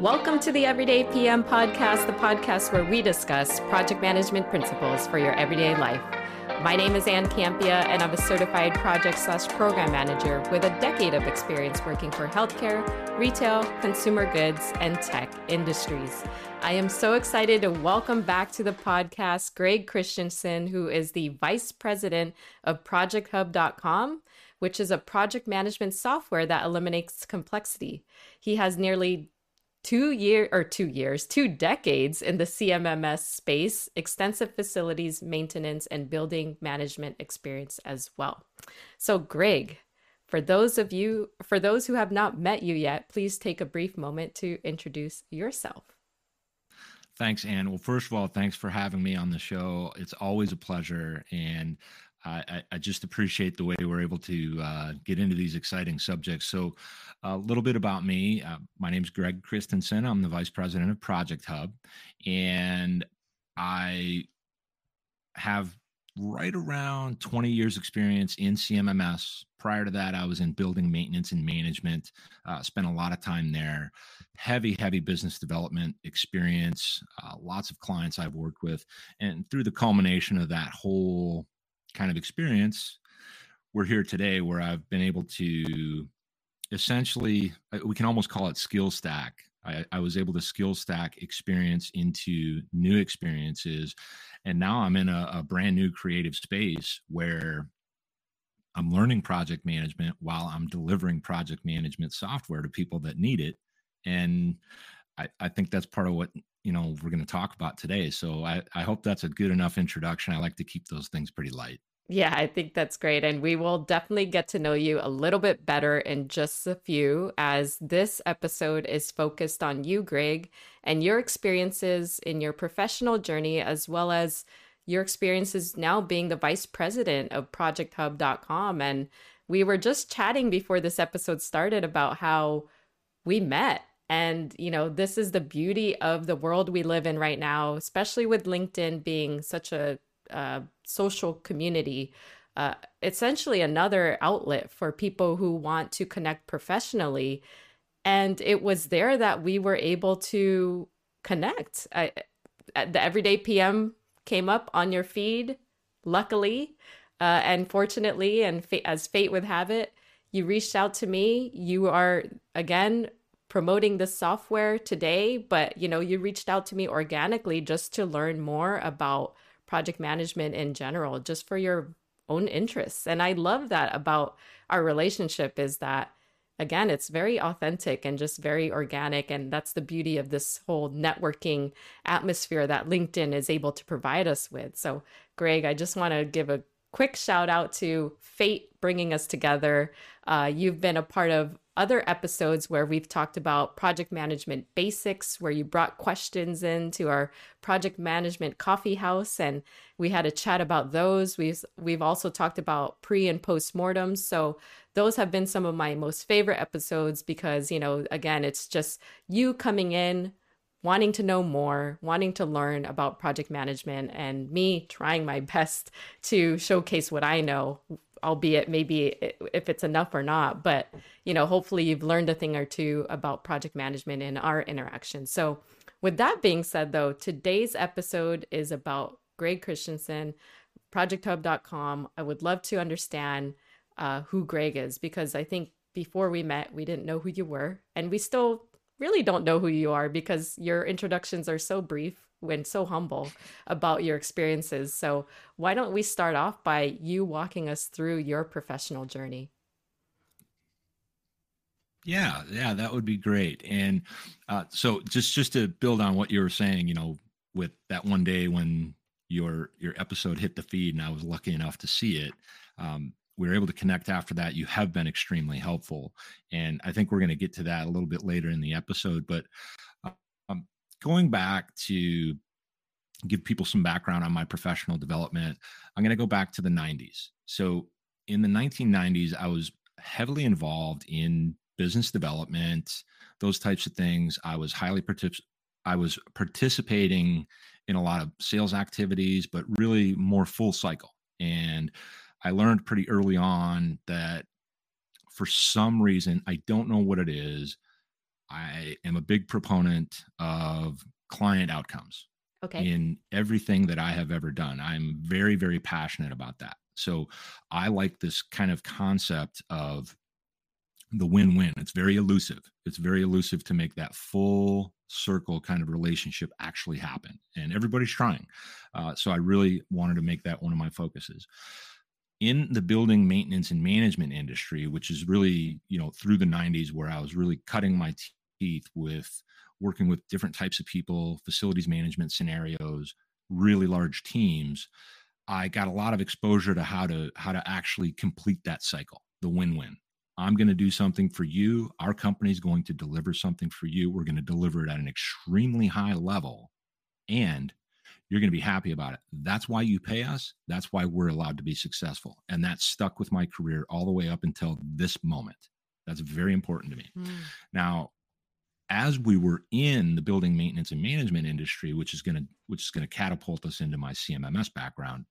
Welcome to the Everyday PM podcast, the podcast where we discuss project management principles for your everyday life. My name is Ann Campea, and I'm a certified project slash program manager with a decade of experience working for healthcare, retail, consumer goods, and tech industries. I am so excited to welcome back to the podcast Greg Christensen, who is the vice president of ProjectHub.com which is a project management software that eliminates complexity. He has nearly two year or two years, two decades in the CMMS space, extensive facilities maintenance and building management experience as well. So, Greg, for those of you, for those who have not met you yet, please take a brief moment to introduce yourself. Thanks, Anne. Well, first of all, thanks for having me on the show. It's always a pleasure. And I, I, just appreciate the way we're able to uh, get into these exciting subjects. So, a little bit about me. Uh, my name is Greg Christensen. I'm the vice president of Project Hub, and I have right around 20 years experience in CMMS. Prior to that, I was in building maintenance and management. Uh, spent a lot of time there. Heavy, heavy business development experience. Uh, lots of clients I've worked with, and through the culmination of that whole kind of experience, we're here today where I've been able to essentially, uh, we can almost call it skill stack. I, I, was able to skill stack experience into new experiences. And now I'm in a, a brand new creative space where I'm learning project management while I'm delivering project management software to people that need it. And I, I think that's part of what you know we're going to talk about today. So I, I hope that's a good enough introduction. I like to keep those things pretty light. Yeah, I think that's great. And we will definitely get to know you a little bit better in just a few, as this episode is focused on you, Greg, and your experiences in your professional journey, as well as your experiences now being the vice president of ProjectHub.com. And we were just chatting before this episode started about how we met. And, you know, this is the beauty of the world we live in right now, especially with LinkedIn being such a uh, social community, uh, essentially another outlet for people who want to connect professionally. And it was there that we were able to connect. I, the Everyday PM came up on your feed, luckily. Uh, and fortunately, and fa- as fate would have it, you reached out to me. You are, again, promoting the software today, but you know, you reached out to me organically just to learn more about project management in general, just for your own interests. And I love that about our relationship is that again, it's very authentic and just very organic. And that's the beauty of this whole networking atmosphere that LinkedIn is able to provide us with. So, Greg, I just want to give a quick shout out to Fate bringing us together. Uh, you've been a part of other episodes where we've talked about project management basics, where you brought questions into our project management coffee house, and we had a chat about those. We've we've also talked about pre and post mortems. So those have been some of my most favorite episodes because you know, again, it's just you coming in wanting to know more, wanting to learn about project management, and me trying my best to showcase what I know albeit maybe if it's enough or not but you know hopefully you've learned a thing or two about project management in our interaction. So with that being said though today's episode is about greg christensen projecthub.com i would love to understand uh, who greg is because i think before we met we didn't know who you were and we still really don't know who you are because your introductions are so brief and so humble about your experiences. So, why don't we start off by you walking us through your professional journey? Yeah, yeah, that would be great. And uh, so, just just to build on what you were saying, you know, with that one day when your your episode hit the feed, and I was lucky enough to see it. Um, we were able to connect after that. You have been extremely helpful, and I think we're going to get to that a little bit later in the episode. But going back to give people some background on my professional development, I'm going to go back to the 90s. So, in the 1990s, I was heavily involved in business development, those types of things. I was highly partic- I was participating in a lot of sales activities, but really more full cycle. And I learned pretty early on that for some reason, I don't know what it is, I am a big proponent of client outcomes. Okay. In everything that I have ever done, I'm very, very passionate about that. So I like this kind of concept of the win win. It's very elusive. It's very elusive to make that full circle kind of relationship actually happen. And everybody's trying. Uh, so I really wanted to make that one of my focuses. In the building maintenance and management industry, which is really, you know, through the 90s where I was really cutting my teeth with working with different types of people, facilities management scenarios, really large teams, I got a lot of exposure to how to how to actually complete that cycle, the win-win. I'm going to do something for you. Our company is going to deliver something for you. We're going to deliver it at an extremely high level and you're going to be happy about it. That's why you pay us. That's why we're allowed to be successful. And that stuck with my career all the way up until this moment. That's very important to me. Mm. Now, as we were in the building maintenance and management industry, which is going to which is going to catapult us into my CMMS background,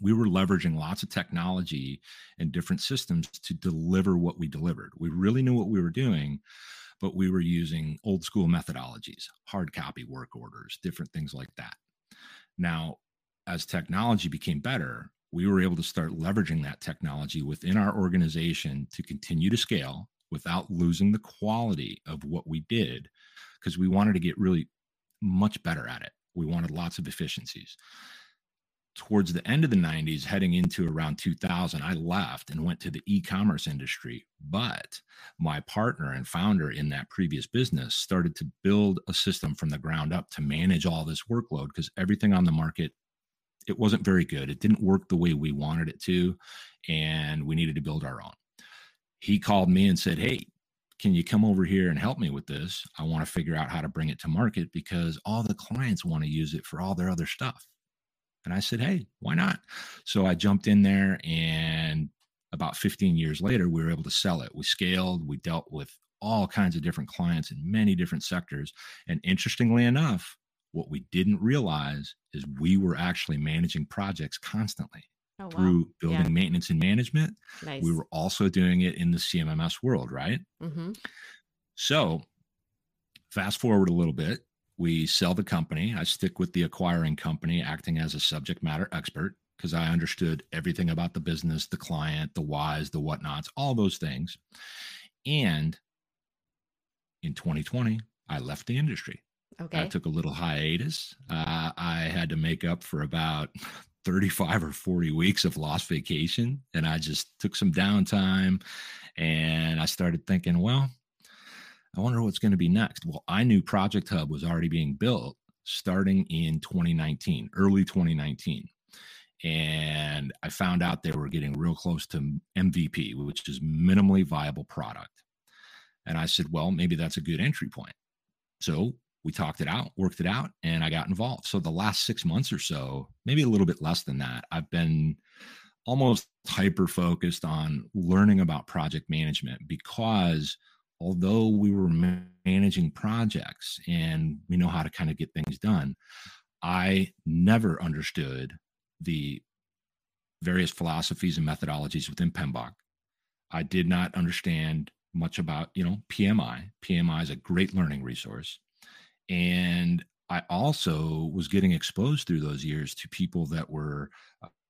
we were leveraging lots of technology and different systems to deliver what we delivered. We really knew what we were doing, but we were using old school methodologies, hard copy work orders, different things like that. Now, as technology became better, we were able to start leveraging that technology within our organization to continue to scale without losing the quality of what we did because we wanted to get really much better at it. We wanted lots of efficiencies towards the end of the 90s, heading into around 2000, I left and went to the e commerce industry. But my partner and founder in that previous business started to build a system from the ground up to manage all this workload because everything on the market it wasn't very good it didn't work the way we wanted it to and we needed to build our own he called me and said hey can you come over here and help me with this i want to figure out how to bring it to market because all the clients want to use it for all their other stuff and I said, hey, why not? So I jumped in there, and about 15 years later, we were able to sell it. We scaled, we dealt with all kinds of different clients in many different sectors. And interestingly enough, what we didn't realize is we were actually managing projects constantly. Oh, wow. Through building yeah. maintenance and management, nice. we were also doing it in the CMMS world, right? Mm-hmm. So, fast forward a little bit, we sell the company. I stick with the acquiring company, acting as a subject matter expert because I understood everything about the business, the client, the whys, the whatnots, all those things. And in 2020, I left the industry. Okay. I took a little hiatus. Uh, I had to make up for about 35 or 40 weeks of lost vacation. And I just took some downtime and I started thinking, well, I wonder what's going to be next. Well, I knew Project Hub was already being built starting in 2019, early 2019. And I found out they were getting real close to MVP, which is minimally viable product. And I said, well, maybe that's a good entry point. So we talked it out, worked it out, and I got involved. So the last six months or so, maybe a little bit less than that, I've been almost hyper focused on learning about project management because although we were managing projects and we know how to kind of get things done, I never understood the various philosophies and methodologies within PMBOK. I did not understand much about, you know, PMI. PMI is a great learning resource. And I also was getting exposed through those years to people that were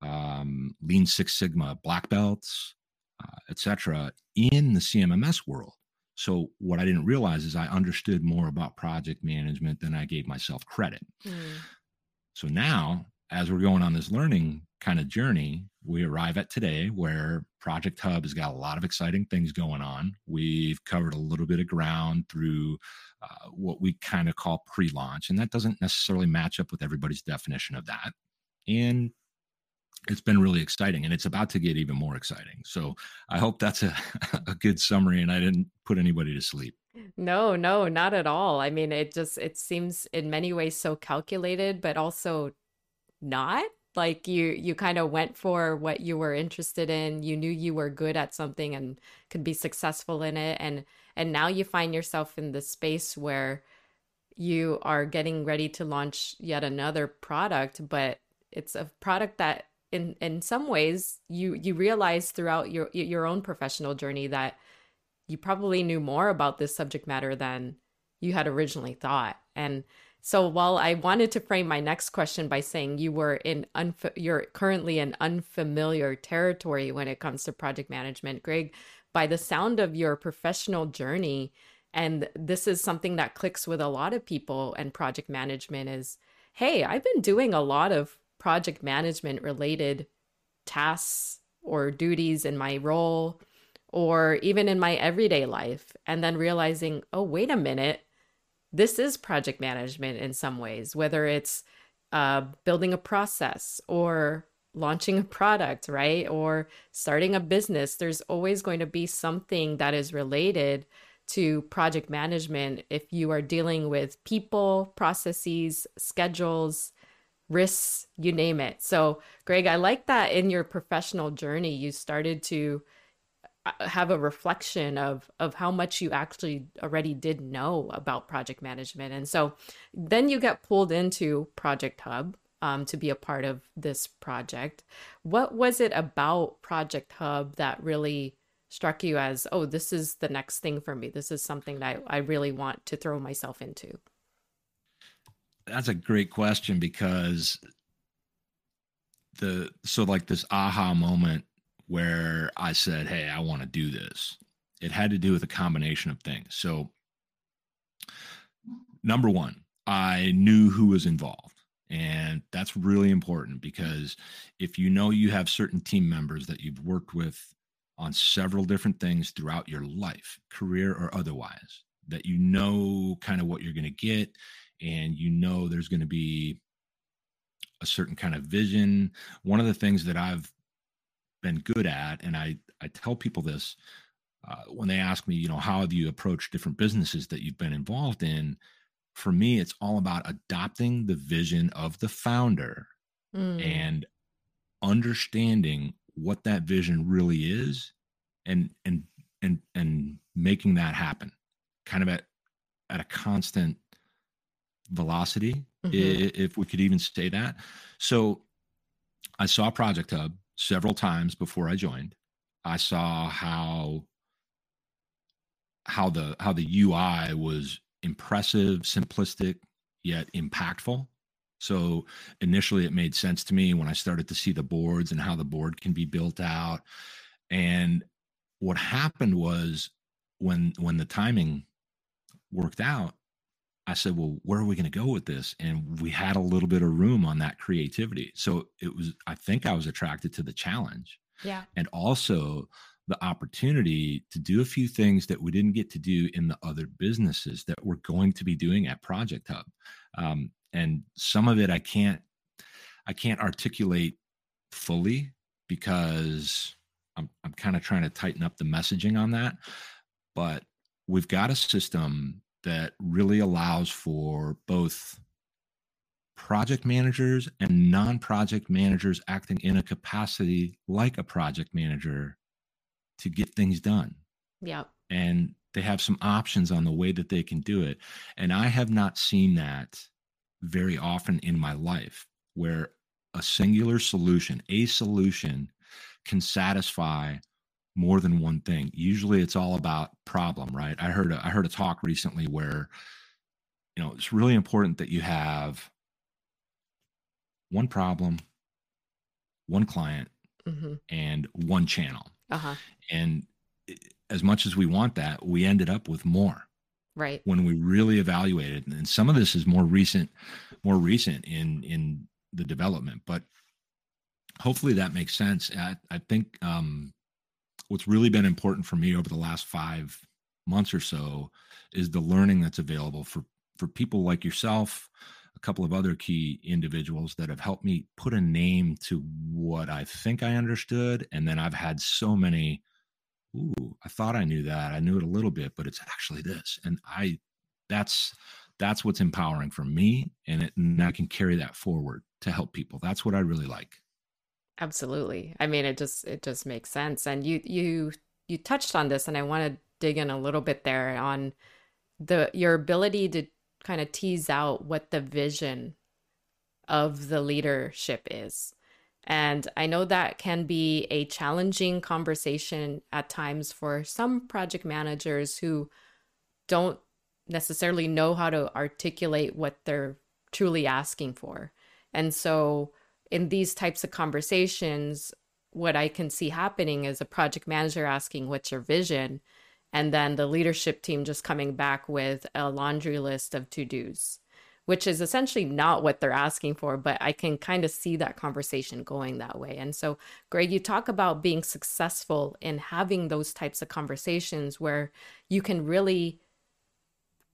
um, Lean Six Sigma black belts, uh, etc., in the CMMS world. So what I didn't realize is I understood more about project management than I gave myself credit. Mm. So now, as we're going on this learning kind of journey, we arrive at today where Project Hub has got a lot of exciting things going on. We've covered a little bit of ground through uh, what we kind of call pre launch, and that doesn't necessarily match up with everybody's definition of that. And it's been really exciting and it's about to get even more exciting. So I hope that's a, a good summary and I didn't put anybody to sleep. No, no, not at all. I mean, it just it seems in many ways so calculated, but also not. Like you you kind of went for what you were interested in. You knew you were good at something and could be successful in it and and now you find yourself in the space where you are getting ready to launch yet another product, but it's a product that in in some ways you you realize throughout your your own professional journey that you probably knew more about this subject matter than you had originally thought. And so while I wanted to frame my next question by saying you were in unf- you're currently in unfamiliar territory when it comes to project management, Greg, by the sound of your professional journey, and this is something that clicks with a lot of people and project management is, hey, I've been doing a lot of project management related tasks or duties in my role or even in my everyday life and then realizing, oh, wait a minute, this is project management in some ways, whether it's uh, building a process or launching a product, right? Or starting a business. There's always going to be something that is related to project management if you are dealing with people, processes, schedules, risks, you name it. So, Greg, I like that in your professional journey, you started to have a reflection of of how much you actually already did know about project management. And so then you get pulled into project hub um, to be a part of this project. What was it about project hub that really struck you as oh this is the next thing for me. This is something that i, I really want to throw myself into? That's a great question because the so like this aha moment where I said, Hey, I want to do this. It had to do with a combination of things. So, number one, I knew who was involved. And that's really important because if you know you have certain team members that you've worked with on several different things throughout your life, career or otherwise, that you know kind of what you're going to get and you know there's going to be a certain kind of vision. One of the things that I've been good at, and I I tell people this uh, when they ask me, you know, how have you approached different businesses that you've been involved in? For me, it's all about adopting the vision of the founder mm. and understanding what that vision really is, and and and and making that happen, kind of at at a constant velocity, mm-hmm. if we could even say that. So I saw Project Hub several times before I joined. I saw how how the how the UI was impressive, simplistic, yet impactful. So initially it made sense to me when I started to see the boards and how the board can be built out. And what happened was when when the timing worked out, I said, well, where are we going to go with this? And we had a little bit of room on that creativity. So it was, I think I was attracted to the challenge. Yeah. And also the opportunity to do a few things that we didn't get to do in the other businesses that we're going to be doing at Project Hub. Um, and some of it I can't, I can't articulate fully because I'm, I'm kind of trying to tighten up the messaging on that. But we've got a system that really allows for both project managers and non project managers acting in a capacity like a project manager to get things done. Yeah. And they have some options on the way that they can do it. And I have not seen that very often in my life where a singular solution, a solution can satisfy more than one thing. Usually it's all about problem, right? I heard a, I heard a talk recently where you know, it's really important that you have one problem, one client, mm-hmm. and one channel. Uh-huh. And as much as we want that, we ended up with more. Right. When we really evaluated, and some of this is more recent, more recent in in the development, but hopefully that makes sense. I, I think um, what's really been important for me over the last five months or so is the learning that's available for for people like yourself a couple of other key individuals that have helped me put a name to what i think i understood. And then i've had so many ooh i thought i knew that. I knew it a little bit but it's actually this. And i that's that's what's empowering for me and, it, and i can carry that forward to help people. That's what i really like Absolutely. I mean, it just it just makes sense. And you you you touched on this, and I want to dig in a little bit there on the your ability to kind of tease out what the vision of the leadership is. And I know that can be a challenging conversation at times for some project managers who don't necessarily know how to articulate what they're truly asking for. And so, in these types of conversations, what I can see happening is a project manager asking, What's your vision? And then the leadership team just coming back with a laundry list of to dos which is essentially not what they're asking for, but I can kind of see that conversation going that way. And so, Greg, you talk about being successful in having those types of conversations where you can really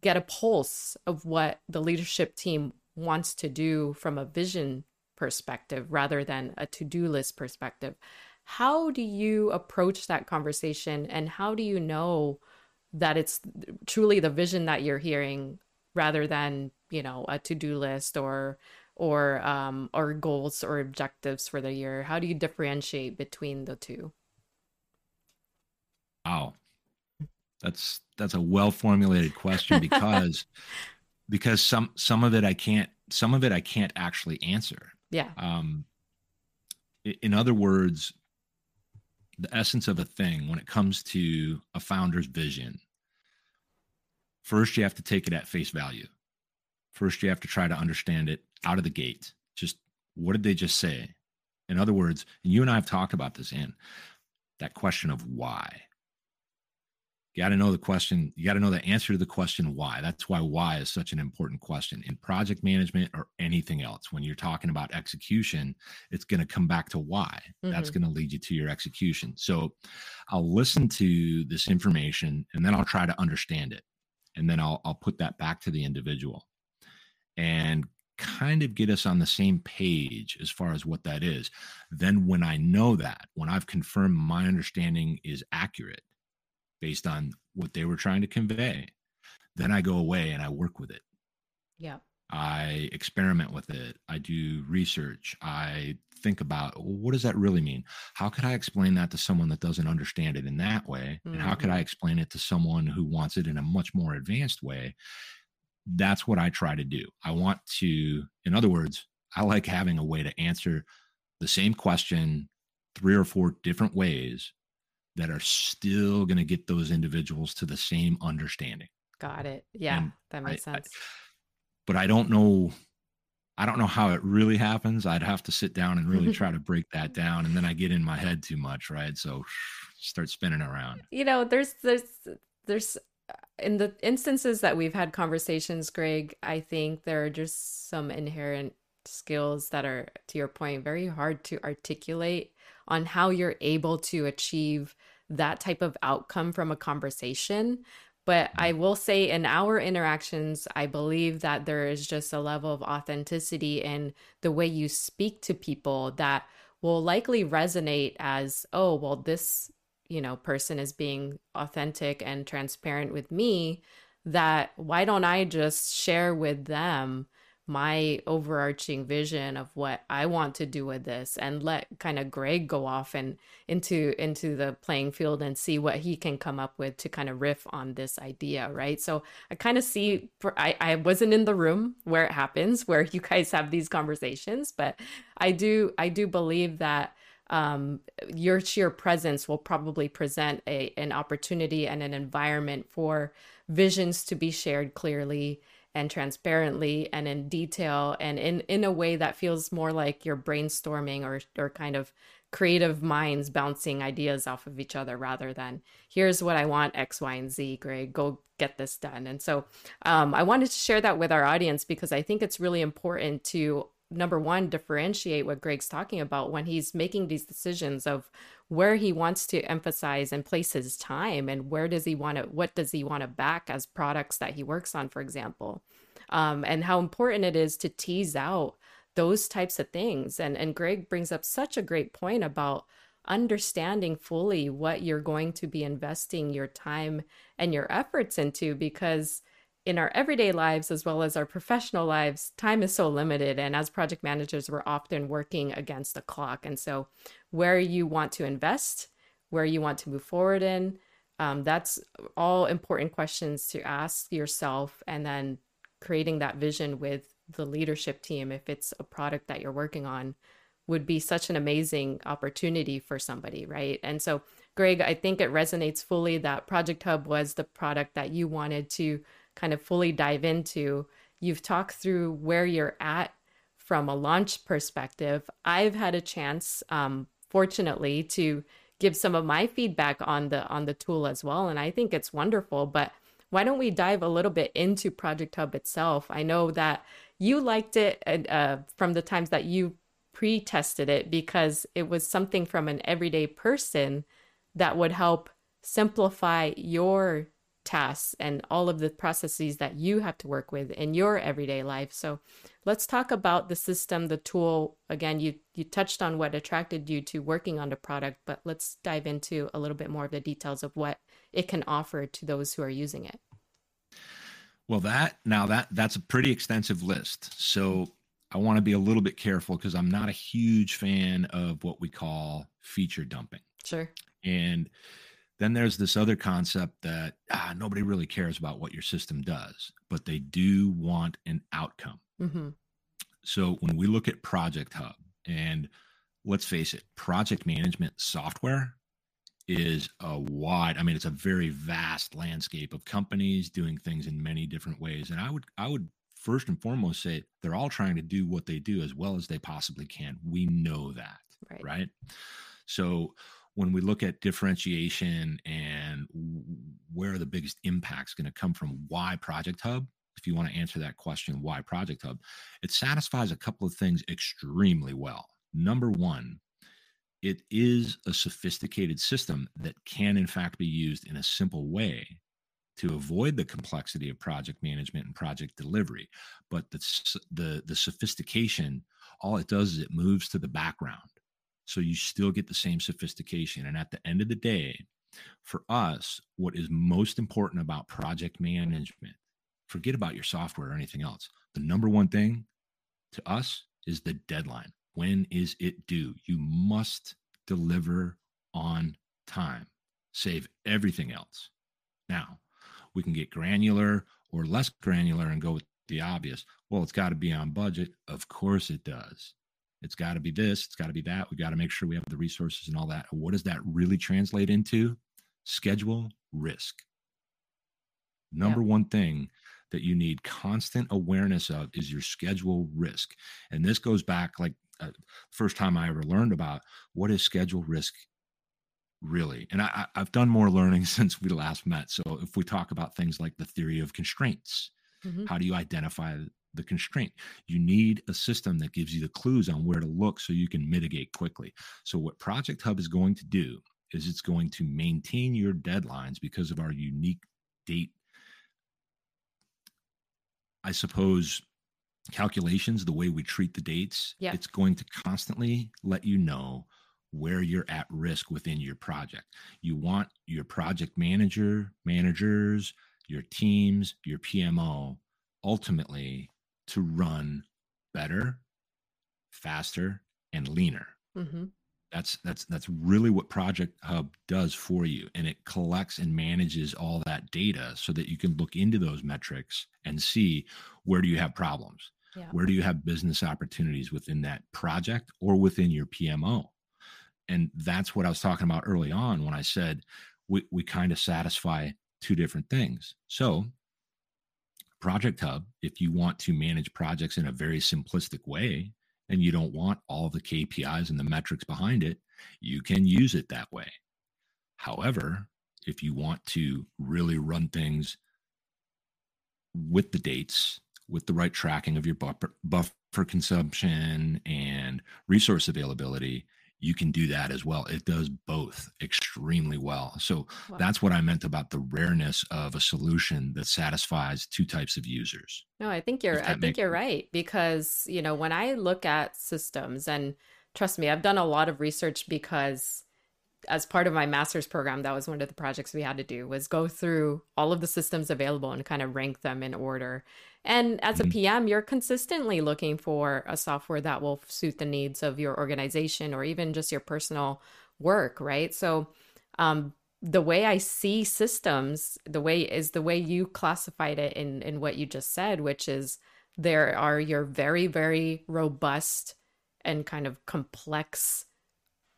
get a pulse of what the leadership team wants to do from a vision perspective rather than a to do list perspective. How do you approach that conversation and how do you know that it's truly the vision that you're hearing rather than you know a to-do list or or um or goals or objectives for the year? How do you differentiate between the two? Wow. That's that's a well formulated question because because some some of it i can't some of it i can't actually answer yeah um in other words the essence of a thing when it comes to a founder's vision first you have to take it at face value First, you have to try to understand it out of the gate. Just what did they just say? In other words, and you and I have talked about this in that question of why. You got to know the question. You got to know the answer to the question why. That's why why is such an important question in project management or anything else. When you're talking about execution, it's going to come back to why. Mm-hmm. That's going to lead you to your execution. So I'll listen to this information and then I'll try to understand it. And then I'll, I'll put that back to the individual and kind of get us on the same page as far as what that is. Then, when I know that, when I've confirmed my understanding is accurate based on what they were trying to convey, then I go away and I work with it. Yeah. I experiment with it. I do research. I think about well, what does that really mean? How could I explain that to someone that doesn't understand it in that way? Mm-hmm. And how could I mm-hmm. explain it to someone who wants it in a much more advanced way? that's what I try to do. I want to, in other words, I like having a way to answer the same question three or four different ways that are still going to get those individuals to the same understanding. Got it. Yeah, and that makes I, sense. I, but I don't know I don't know how it really happens. I'd have to sit down and really try to break that down and then I get in my head too much, right? So start spinning around. You know, there's there's there's uh, in the instances that we've had conversations, Greg, I think there are just some inherent skills that are, to your point, very hard to articulate on how you're able to achieve that type of outcome from a conversation. But I mm-hmm. will say, in our interactions, I believe that there is just a level of authenticity in the way you speak to people that will likely resonate as, oh, well, this you know person is being authentic and transparent with me that why don't i just share with them my overarching vision of what I want to do with this and let kind of Greg go off and into into the playing field and see what he can come up with to kind of riff on this idea, right? So I kind of see I, I wasn't in the room where it happens, where you guys have these conversations, but I do I do believe that um, your sheer presence will probably present a, an opportunity and an environment for visions to be shared clearly and transparently and in detail and in, in a way that feels more like you're brainstorming or, or kind of creative minds bouncing ideas off of each other rather than here's what I want X, Y, and Z, Greg, go get this done. And so um, I wanted to share that with our audience because I think it's really important to number one differentiate what greg's talking about when he's making these decisions of where he wants to emphasize and place his time and where does he want to what does he want to back as products that he works on for example. Um, and how important it is to tease out those types of things. And and greg brings up such a great point about understanding fully what you're going to be investing your time and your efforts into because in our everyday lives as well as our professional lives, time is so limited. And as project managers, we're often working against the clock. And so, where you want to invest, where you want to move forward in, um, that's all important questions to ask yourself. And then creating that vision with the leadership team, if it's a product that you're working on, would be such an amazing opportunity for somebody, right? And so, Greg, I think it resonates fully that Project Hub was the product that you wanted to kind of fully dive into. You've talked through where you're at from a launch perspective. I've had a chance, um, fortunately, to give some of my feedback on the on the tool as well, and I think it's wonderful. But why don't we dive a little bit into Project Hub itself? I know that you liked it uh, from the times that you pre-tested it because it was something from an everyday person that would help simplify your tasks and all of the processes that you have to work with in your everyday life. So let's talk about the system, the tool. Again, you you touched on what attracted you to working on the product, but let's dive into a little bit more of the details of what it can offer to those who are using it. Well, that now that that's a pretty extensive list. So I want to be a little bit careful because I'm not a huge fan of what we call feature dumping. Sure. And then there's this other concept that ah, nobody really cares about what your system does, but they do want an outcome. Mm-hmm. So when we look at Project Hub, and let's face it, project management software is a wide i mean it's a very vast landscape of companies doing things in many different ways and i would i would first and foremost say they're all trying to do what they do as well as they possibly can we know that right, right? so when we look at differentiation and where the biggest impacts going to come from why project hub if you want to answer that question why project hub it satisfies a couple of things extremely well. Number one it is a sophisticated system that can in fact be used in a simple way to avoid the complexity of project management and project delivery but the the, the sophistication all it does is it moves to the background so you still get the same sophistication. And at the end of the day, for us, what is most important about project management, forget about your software or anything else. The number one thing to us is the deadline. When is it due? You must deliver on time. Save everything else. Now, we can get granular or less granular and go with the obvious. Well, it's got to be on budget. Of course it does. It's got to be this, it's got to be that. We got to make sure we have the resources and all that. What does that really translate into? Schedule risk. Number yeah. one thing that you need constant awareness of is your schedule risk. And this goes back like uh, first time I ever learned about what is schedule risk really. And I, have done more learning since we last met. So if we talk about things like the theory of constraints, mm-hmm. how do you identify the constraint. You need a system that gives you the clues on where to look so you can mitigate quickly. So, what Project Hub is going to do is it's going to maintain your deadlines because of our unique date, I suppose, calculations, the way we treat the dates. Yeah. It's going to constantly let you know where you're at risk within your project. You want your project manager, managers, your teams, your PMO ultimately to run better, faster, and leaner. Mm-hmm. That's that's that's really what Project Hub does for you, and it collects and manages all that data so that you can look into those metrics and see where do you have problems, yeah. where do you have business opportunities within that project or within your PMO, and that's what I was talking about early on when I said we we kind of satisfy two different things. So Project Hub, if you want to manage projects in a very simplistic way and you don't want all the KPIs and the metrics behind it, you can use it that way. However, if you want to really run things with the dates, with the right tracking of your buffer, buffer consumption and resource availability, you can do that as well. It does both extremely well. So wow. that's what I meant about the rareness of a solution that satisfies two types of users. No, I think you're I think you're right because, you know, when I look at systems and trust me, I've done a lot of research because as part of my master's program, that was one of the projects we had to do was go through all of the systems available and kind of rank them in order. And as a PM, mm-hmm. you're consistently looking for a software that will suit the needs of your organization or even just your personal work, right? So, um, the way I see systems, the way is the way you classified it in in what you just said, which is there are your very very robust and kind of complex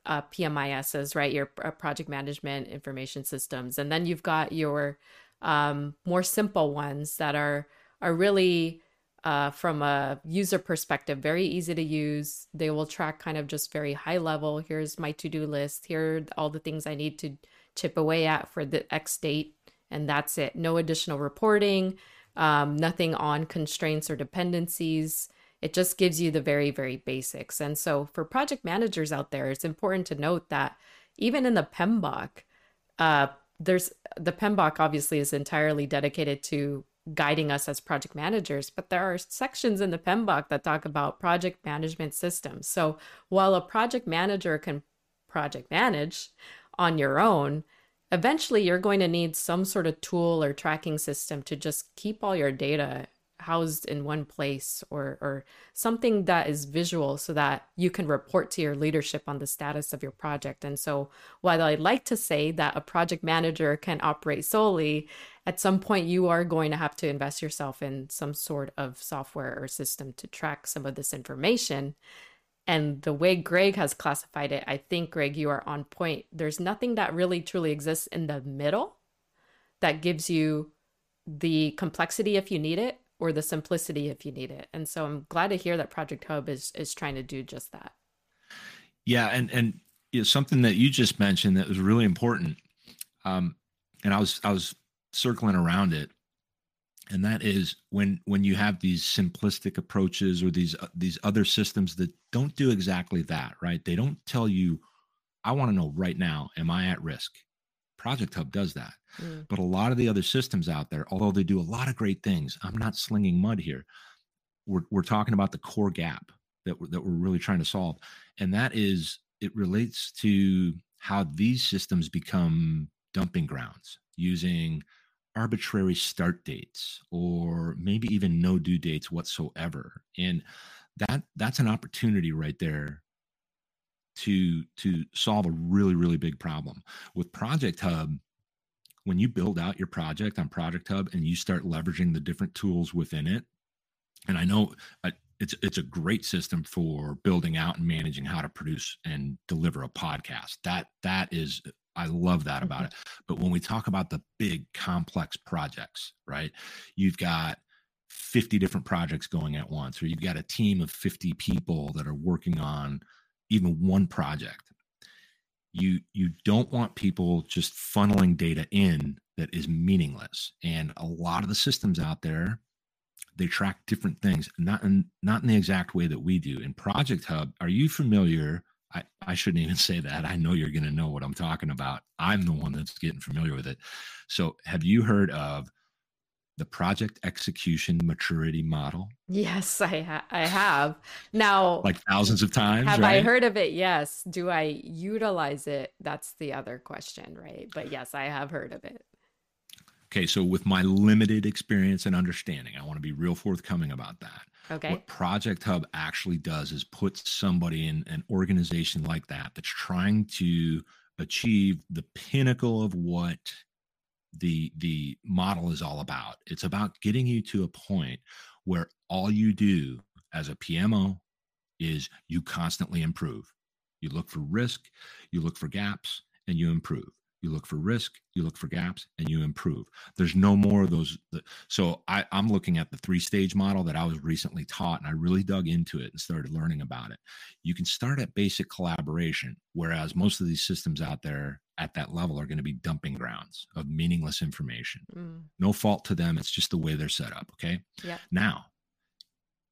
uh, PMISs, right? Your uh, project management information systems, and then you've got your um, more simple ones that are are really uh, from a user perspective very easy to use. They will track kind of just very high level. Here's my to do list. Here are all the things I need to chip away at for the X date, and that's it. No additional reporting, um, nothing on constraints or dependencies. It just gives you the very, very basics. And so for project managers out there, it's important to note that even in the PMBOK, uh, there's the PMBOK obviously is entirely dedicated to guiding us as project managers, but there are sections in the PMBOK that talk about project management systems. So while a project manager can project manage on your own, eventually you're going to need some sort of tool or tracking system to just keep all your data housed in one place or or something that is visual so that you can report to your leadership on the status of your project. And so while i'd like to say that a project manager can operate solely at some point you are going to have to invest yourself in some sort of software or system to track some of this information. And the way greg has classified it i think greg you are on point. There's nothing that really truly exists in the middle that gives you the complexity if you need it or the simplicity if you need it. And so I'm glad to hear that Project Hub is is trying to do just that. Yeah, and and something that you just mentioned that was really important, um, and I was I was circling around it, and that is when when you have these simplistic approaches or these uh, these other systems that don't do exactly that, right? They don't tell you, I want to know right now, am I at risk? Project Hub does that. Mm. But a lot of the other systems out there, although they do a lot of great things, I'm not slinging mud here. We're, we're talking about the core gap that we're, that we're really trying to solve. And that is, it relates to how these systems become dumping grounds using arbitrary start dates or maybe even no due dates whatsoever. And that that's an opportunity right there to to solve a really really big problem with project hub when you build out your project on project hub and you start leveraging the different tools within it and i know uh, it's it's a great system for building out and managing how to produce and deliver a podcast. That that is i love that about mm-hmm. it. But when we talk about the big complex projects right you've got 50 different projects going at once or you've got a team of 50 people that are working on even one project you you don't want people just funneling data in that is meaningless. And a lot of the systems out there they track different things not in not in the exact way that we do. In project hub are you familiar? I i shouldn't even say that. I know you're going to know what i'm talking about. I'm the one that's getting familiar with it. So have you heard of the project execution maturity model? Yes, I ha- I have. Now, like thousands of times. Have right? I heard of it? Yes. Do I utilize it? That's the other question, right? But yes, I have heard of it. Okay, so with my limited experience and understanding, I want to be real forthcoming about that. Okay. What Project Hub actually does is put somebody in an organization like that that's trying to achieve the pinnacle of what the the model is all about. It's about getting you to a point where all you do as a PMO is you constantly improve. You look for risk, you look for gaps, and you improve you look for risk you look for gaps and you improve there's no more of those so I, i'm looking at the three stage model that i was recently taught and i really dug into it and started learning about it you can start at basic collaboration whereas most of these systems out there at that level are going to be dumping grounds of meaningless information. Mm. no fault to them it's just the way they're set up okay? Yeah now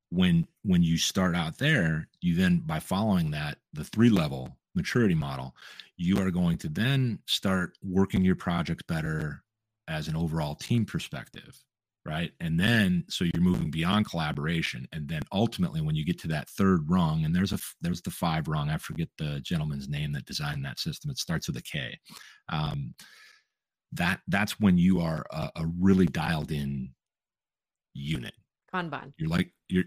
when when you start out there you then by following that the three level maturity model, you are going to then start working your project better as an overall team perspective right? And then so you're moving beyond collaboration. And then ultimately when you get to that third rung and there's a there's the five rung i forget the gentleman's name that designed that system. It starts with a k. Um, that that's when you are a, a really dialed in unit. Kanban. You're like you're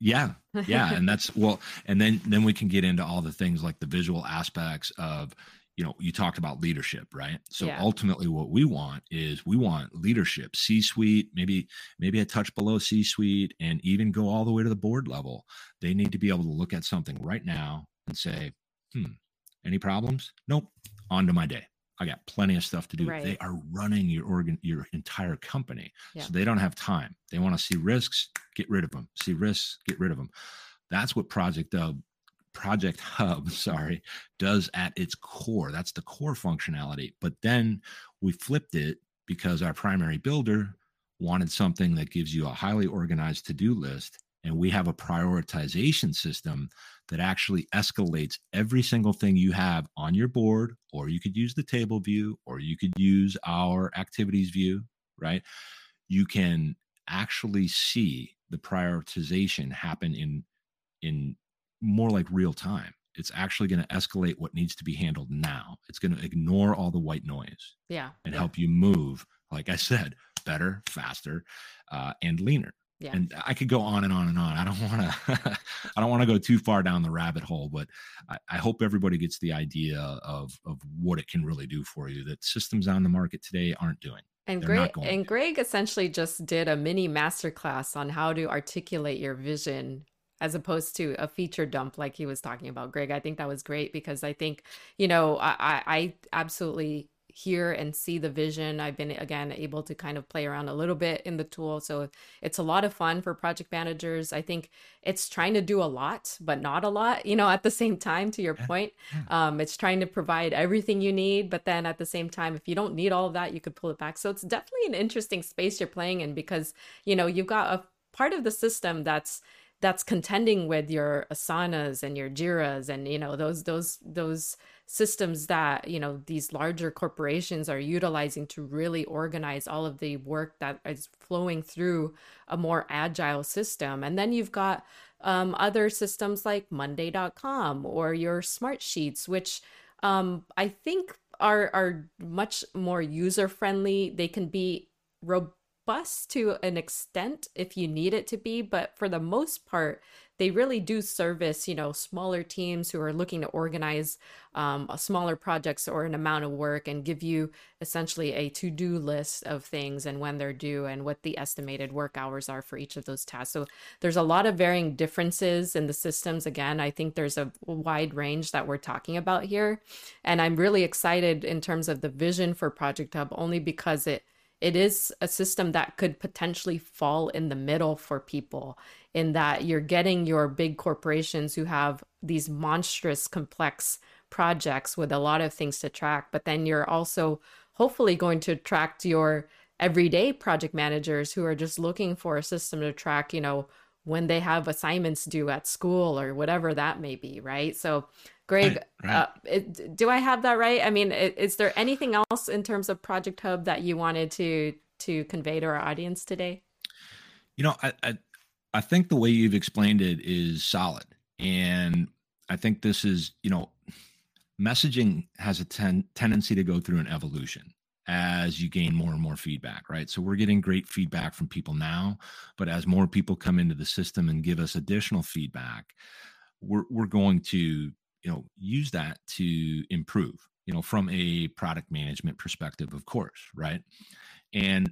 yeah yeah. And that's well and then then we can get into all the things like the visual aspects of you know, you talked about leadership, right? So yeah. ultimately what we want is we want leadership, C-suite, maybe maybe a touch below C-suite and even go all the way to the board level. They need to be able to look at something right now and say, "Hmm, any problems? Nope. On to my day." I got plenty of stuff to do. Right. They are running your organ, your entire company, yeah. so they don't have time. They want to see risks, get rid of them. See risks, get rid of them. That's what Project Hub Project Hub, sorry, does at its core. That's the core functionality. But then we flipped it because our primary builder wanted something that gives you a highly organized to do list. And we have a prioritization system that actually escalates every single thing you have on your board, or you could use the table view, or you could use our activities view, right? You can actually see the prioritization happen in in more like real time. It's actually going to escalate what needs to be handled now. It's going to ignore all the white noise. Yeah. And yeah. help you move, like I said, better, faster, uh, and leaner. Yeah. And I could go on and on and on. I don't want to. I don't want to go too far down the rabbit hole, but I, I, hope everybody gets the idea of of what it can really do for you. That systems on the market today aren't doing. And Greg and Greg essentially just did a mini masterclass on how to articulate your vision as opposed to a feature dump like he was talking about greg. I think that was great because i think you know i i absolutely hear and see the vision. I've been again able to kind of play around a little bit in the tool. So it's a lot of fun for project managers. I think it's trying to do a lot but not a lot you know at the same time to your point. Um, it's trying to provide everything you need but then at the same time if you don't need all of that you could pull it back. So it's definitely an interesting space you're playing in because you know you've got a part of the system that's that's contending with your asanas and your jiras and you know those those those systems that you know these larger corporations are utilizing to really organize all of the work that is flowing through a more agile system. And then you've got um, other systems like monday.com or your Smartsheets which um, i think are are much more user friendly. They can be robust bus to an extent if you need it to be, but for the most part, they really do service, you know, smaller teams who are looking to organize um, smaller projects or an amount of work and give you essentially a to do list of things and when they're due and what the estimated work hours are for each of those tasks. So there's a lot of varying differences in the systems. Again, I think there's a wide range that we're talking about here. And I'm really excited in terms of the vision for Project Hub only because it it is a system that could potentially fall in the middle for people in that you're getting your big corporations who have these monstrous complex projects with a lot of things to track but then you're also hopefully going to attract your everyday project managers who are just looking for a system to track you know when they have assignments due at school or whatever that may be right? So Greg, right, right. Uh, it, do I have that right? I mean, is there anything else in terms of Project Hub that you wanted to to convey to our audience today? You know, I, I, I think the way you've explained it is solid, and I think this is you know, messaging has a ten, tendency to go through an evolution as you gain more and more feedback, right? So we're getting great feedback from people now, but as more people come into the system and give us additional feedback, we're we're going to you know use that to improve you know from a product management perspective of course right? And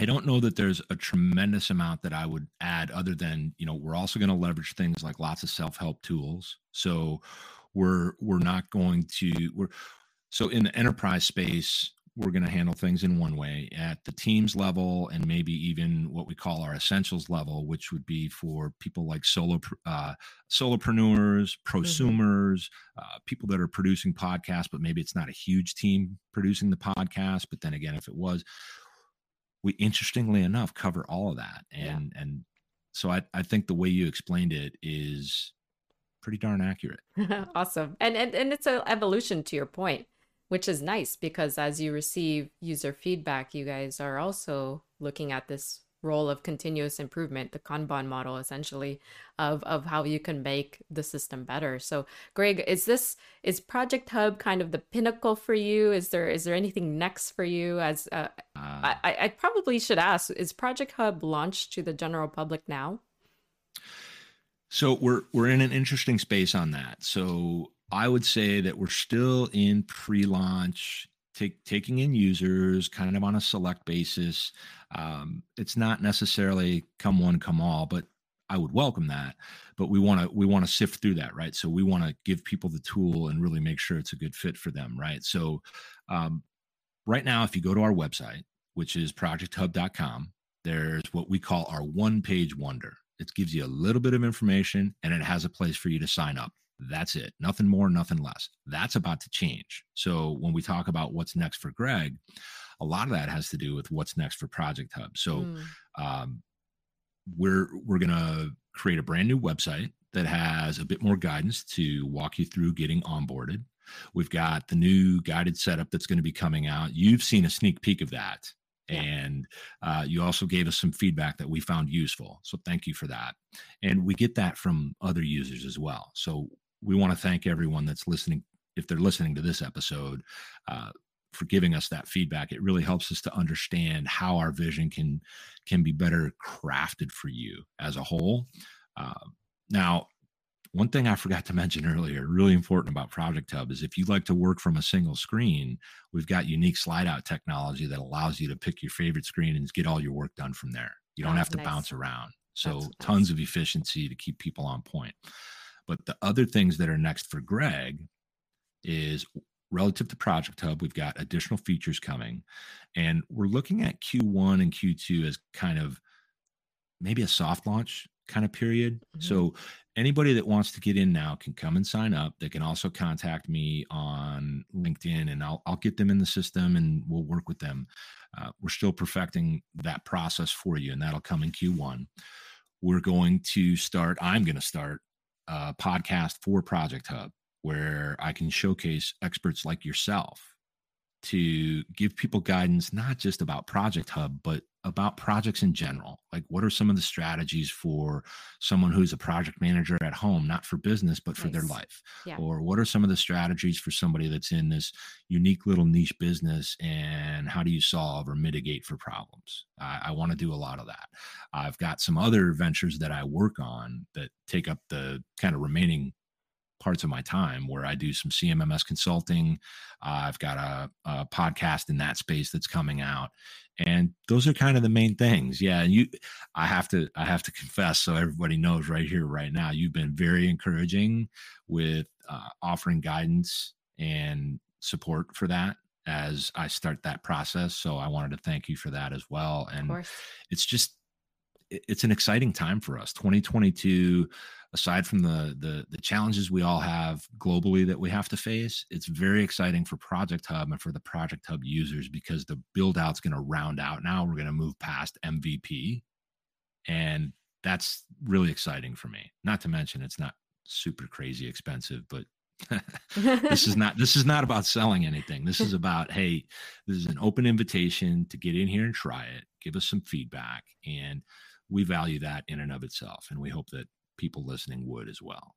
i don't know that there's a tremendous amount that i would add other than you know we're also going to leverage things like lots of self-help tools. So we're we're not going to we're so in the enterprise space we're going to handle things in one way at the teams level and maybe even what we call our essentials level which would be for people like solo uh, solopreneurs prosumers mm-hmm. uh, people that are producing podcasts but maybe it's not a huge team producing the podcast but then again if it was we interestingly enough cover all of that and yeah. and so I, I think the way you explained it is pretty darn accurate awesome and, and and it's an evolution to your point which is nice because as you receive user feedback, you guys are also looking at this role of continuous improvement, the Kanban model essentially of of how you can make the system better. So, Greg, is this is Project Hub kind of the pinnacle for you? Is there is there anything next for you? As uh, uh, I, I probably should ask, is Project Hub launched to the general public now? So we're we're in an interesting space on that. So I would say that we're still in pre-launch, take, taking in users kind of on a select basis. Um, it's not necessarily come one, come all, but I would welcome that. But we want to we want to sift through that, right? So we want to give people the tool and really make sure it's a good fit for them, right? So um, right now, if you go to our website, which is projecthub.com, there's what we call our one page wonder. It gives you a little bit of information and it has a place for you to sign up. That's it. Nothing more, nothing less. That's about to change. So when we talk about what's next for Greg, a lot of that has to do with what's next for Project Hub. So mm. um, we're we're gonna create a brand new website that has a bit more guidance to walk you through getting onboarded. We've got the new guided setup that's going to be coming out. You've seen a sneak peek of that. Yeah. And uh, you also gave us some feedback that we found useful. So thank you for that. And we get that from other users as well. So we want to thank everyone that's listening. If they're listening to this episode, uh, for giving us that feedback. It really helps us to understand how our vision can can be better crafted for you as a whole. Uh, now, one thing I forgot to mention earlier, really important about Project Hub, is if you'd like to work from a single screen, we've got unique slide out technology that allows you to pick your favorite screen and get all your work done from there. You don't have to nice. bounce around. So, That's tons nice. of efficiency to keep people on point. But the other things that are next for Greg is relative to Project Hub, we've got additional features coming. And we're looking at Q1 and Q2 as kind of maybe a soft launch kind of period. Mm-hmm. So anybody that wants to get in now can come and sign up. They can also contact me on LinkedIn and I'll, I'll get them in the system and we'll work with them. Uh, we're still perfecting that process for you, and that'll come in Q1. We're going to start, I'm going to start a podcast for Project Hub where I can showcase experts like yourself to give people guidance, not just about Project Hub, but about projects in general. Like, what are some of the strategies for someone who's a project manager at home, not for business, but for nice. their life? Yeah. Or what are some of the strategies for somebody that's in this unique little niche business and how do you solve or mitigate for problems? I, I want to do a lot of that. I've got some other ventures that I work on that take up the kind of remaining parts of my time where I do some CMMS consulting. Uh, I've got a, a, podcast in that space that's coming out, and those are kind of the main things. Yeah, and you, I have to, I have to confess, so everybody knows right here, right now, you've been very encouraging with uh, offering guidance and support for that as I start that process. So I wanted to thank you for that as well. And it's just, it's an exciting time for us. 2022 aside from the, the the challenges we all have globally that we have to face it's very exciting for project hub and for the project hub users because the build out's going to round out now. We're going to move past mvp and that's really exciting for me. Not to mention it's not super crazy expensive but this is not this is not about selling anything. This is about hey this is an open invitation to get in here and try it give us some feedback and we value that in and of itself. And we hope that people listening would as well.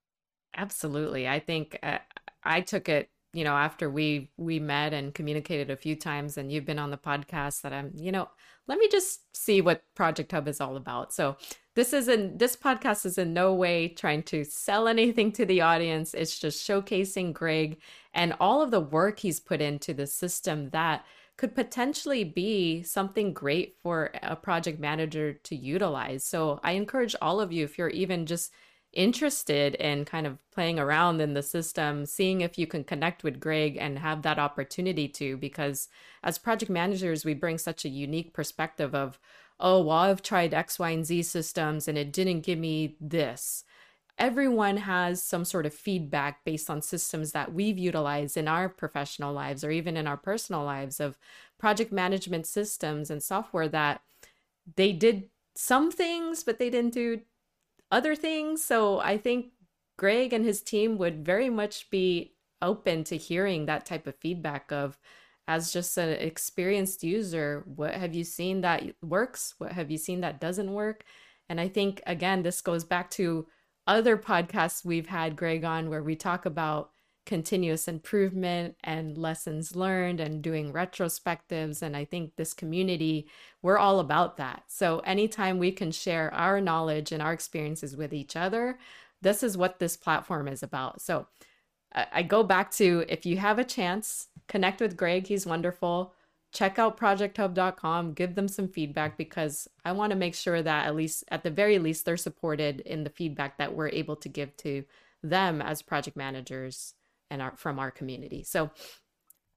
Absolutely. I think uh, I took it, you know, after we we met and communicated a few times and you've been on the podcast that I'm, you know, let me just see what Project Hub is all about. So, this is in this podcast is in no way trying to sell anything to the audience. It's just showcasing Greg and all of the work he's put into the system that could potentially be something great for a project manager to utilize. So I encourage all of you, if you're even just interested in kind of playing around in the system, seeing if you can connect with Greg and have that opportunity to, because as project managers, we bring such a unique perspective of, oh, well, I've tried X, Y, and Z systems and it didn't give me this everyone has some sort of feedback based on systems that we've utilized in our professional lives or even in our personal lives of project management systems and software that they did some things, but they didn't do other things. So I think Greg and his team would very much be open to hearing that type of feedback of as just an experienced user what have you seen that works what have you seen that doesn't work and i think again this goes back to other podcasts we've had Greg on where we talk about continuous improvement and lessons learned and doing retrospectives. And I think this community, we're all about that. So anytime we can share our knowledge and our experiences with each other, this is what this platform is about. So I go back to if you have a chance, connect with Greg. He's wonderful. Check out projecthub.com, give them some feedback because I want to make sure that at least at the very least they're supported in the feedback that we're able to give to them as project managers and our, from our community. So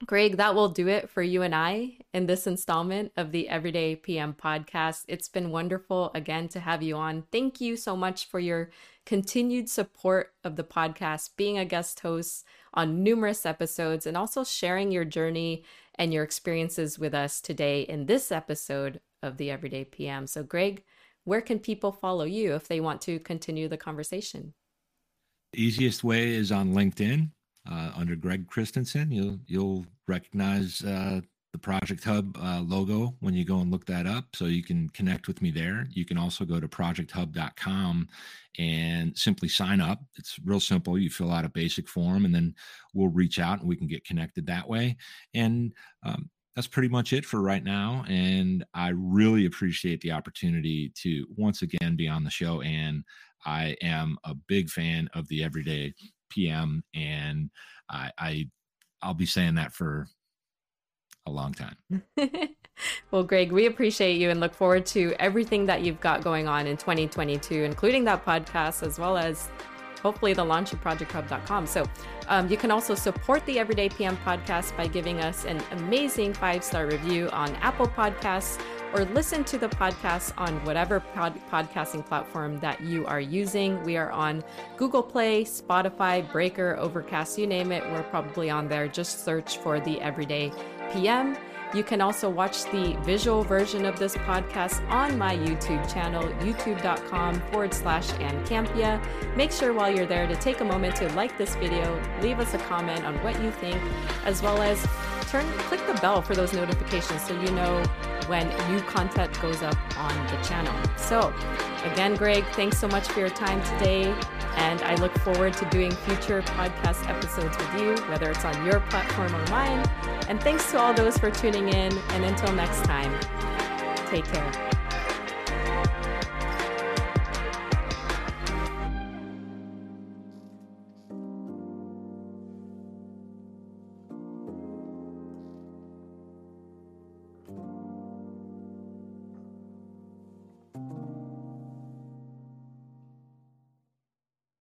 Greg, that will do it for you and I in this installment of the Everyday PM podcast. It's been wonderful again to have you on. Thank you so much for your continued support of the podcast, being a guest host on numerous episodes, and also sharing your journey and your experiences with us today in this episode of the Everyday PM. So, Greg, where can people follow you if they want to continue the conversation? The easiest way is on LinkedIn uh, under Greg Christensen. You'll you'll recognize uh, the Project Hub uh, logo when you go and look that up, so you can connect with me there. You can also go to projecthub.com and simply sign up. It's real simple. You fill out a basic form, and then we'll reach out and we can get connected that way. And um, that's pretty much it for right now. And I really appreciate the opportunity to once again be on the show. And I am a big fan of the Everyday PM, and I, I I'll be saying that for a long time. well, Greg, we appreciate you and look forward to everything that you've got going on in 2022, including that podcast as well as hopefully the launch of projecthub.com. So um, you can also support the Everyday PM podcast by giving us an amazing five star review on Apple Podcasts or listen to the podcast on whatever pod- podcasting platform that you are using. We are on Google Play, Spotify, Breaker, Overcast, you name it. We're probably on there. Just search for the Everyday PM. You can also watch the visual version of this podcast on my YouTube channel, youtube.com forward slash Ann Campea. Make sure while you're there to take a moment to like this video, leave us a comment on what you think, as well as turn click the bell for those notifications so you know when new content goes up on the channel. So, again, Greg, thanks so much for your time today. And I look forward to doing future podcast episodes with you, whether it's on your platform or mine. And thanks to all those for tuning in. And until next time, take care.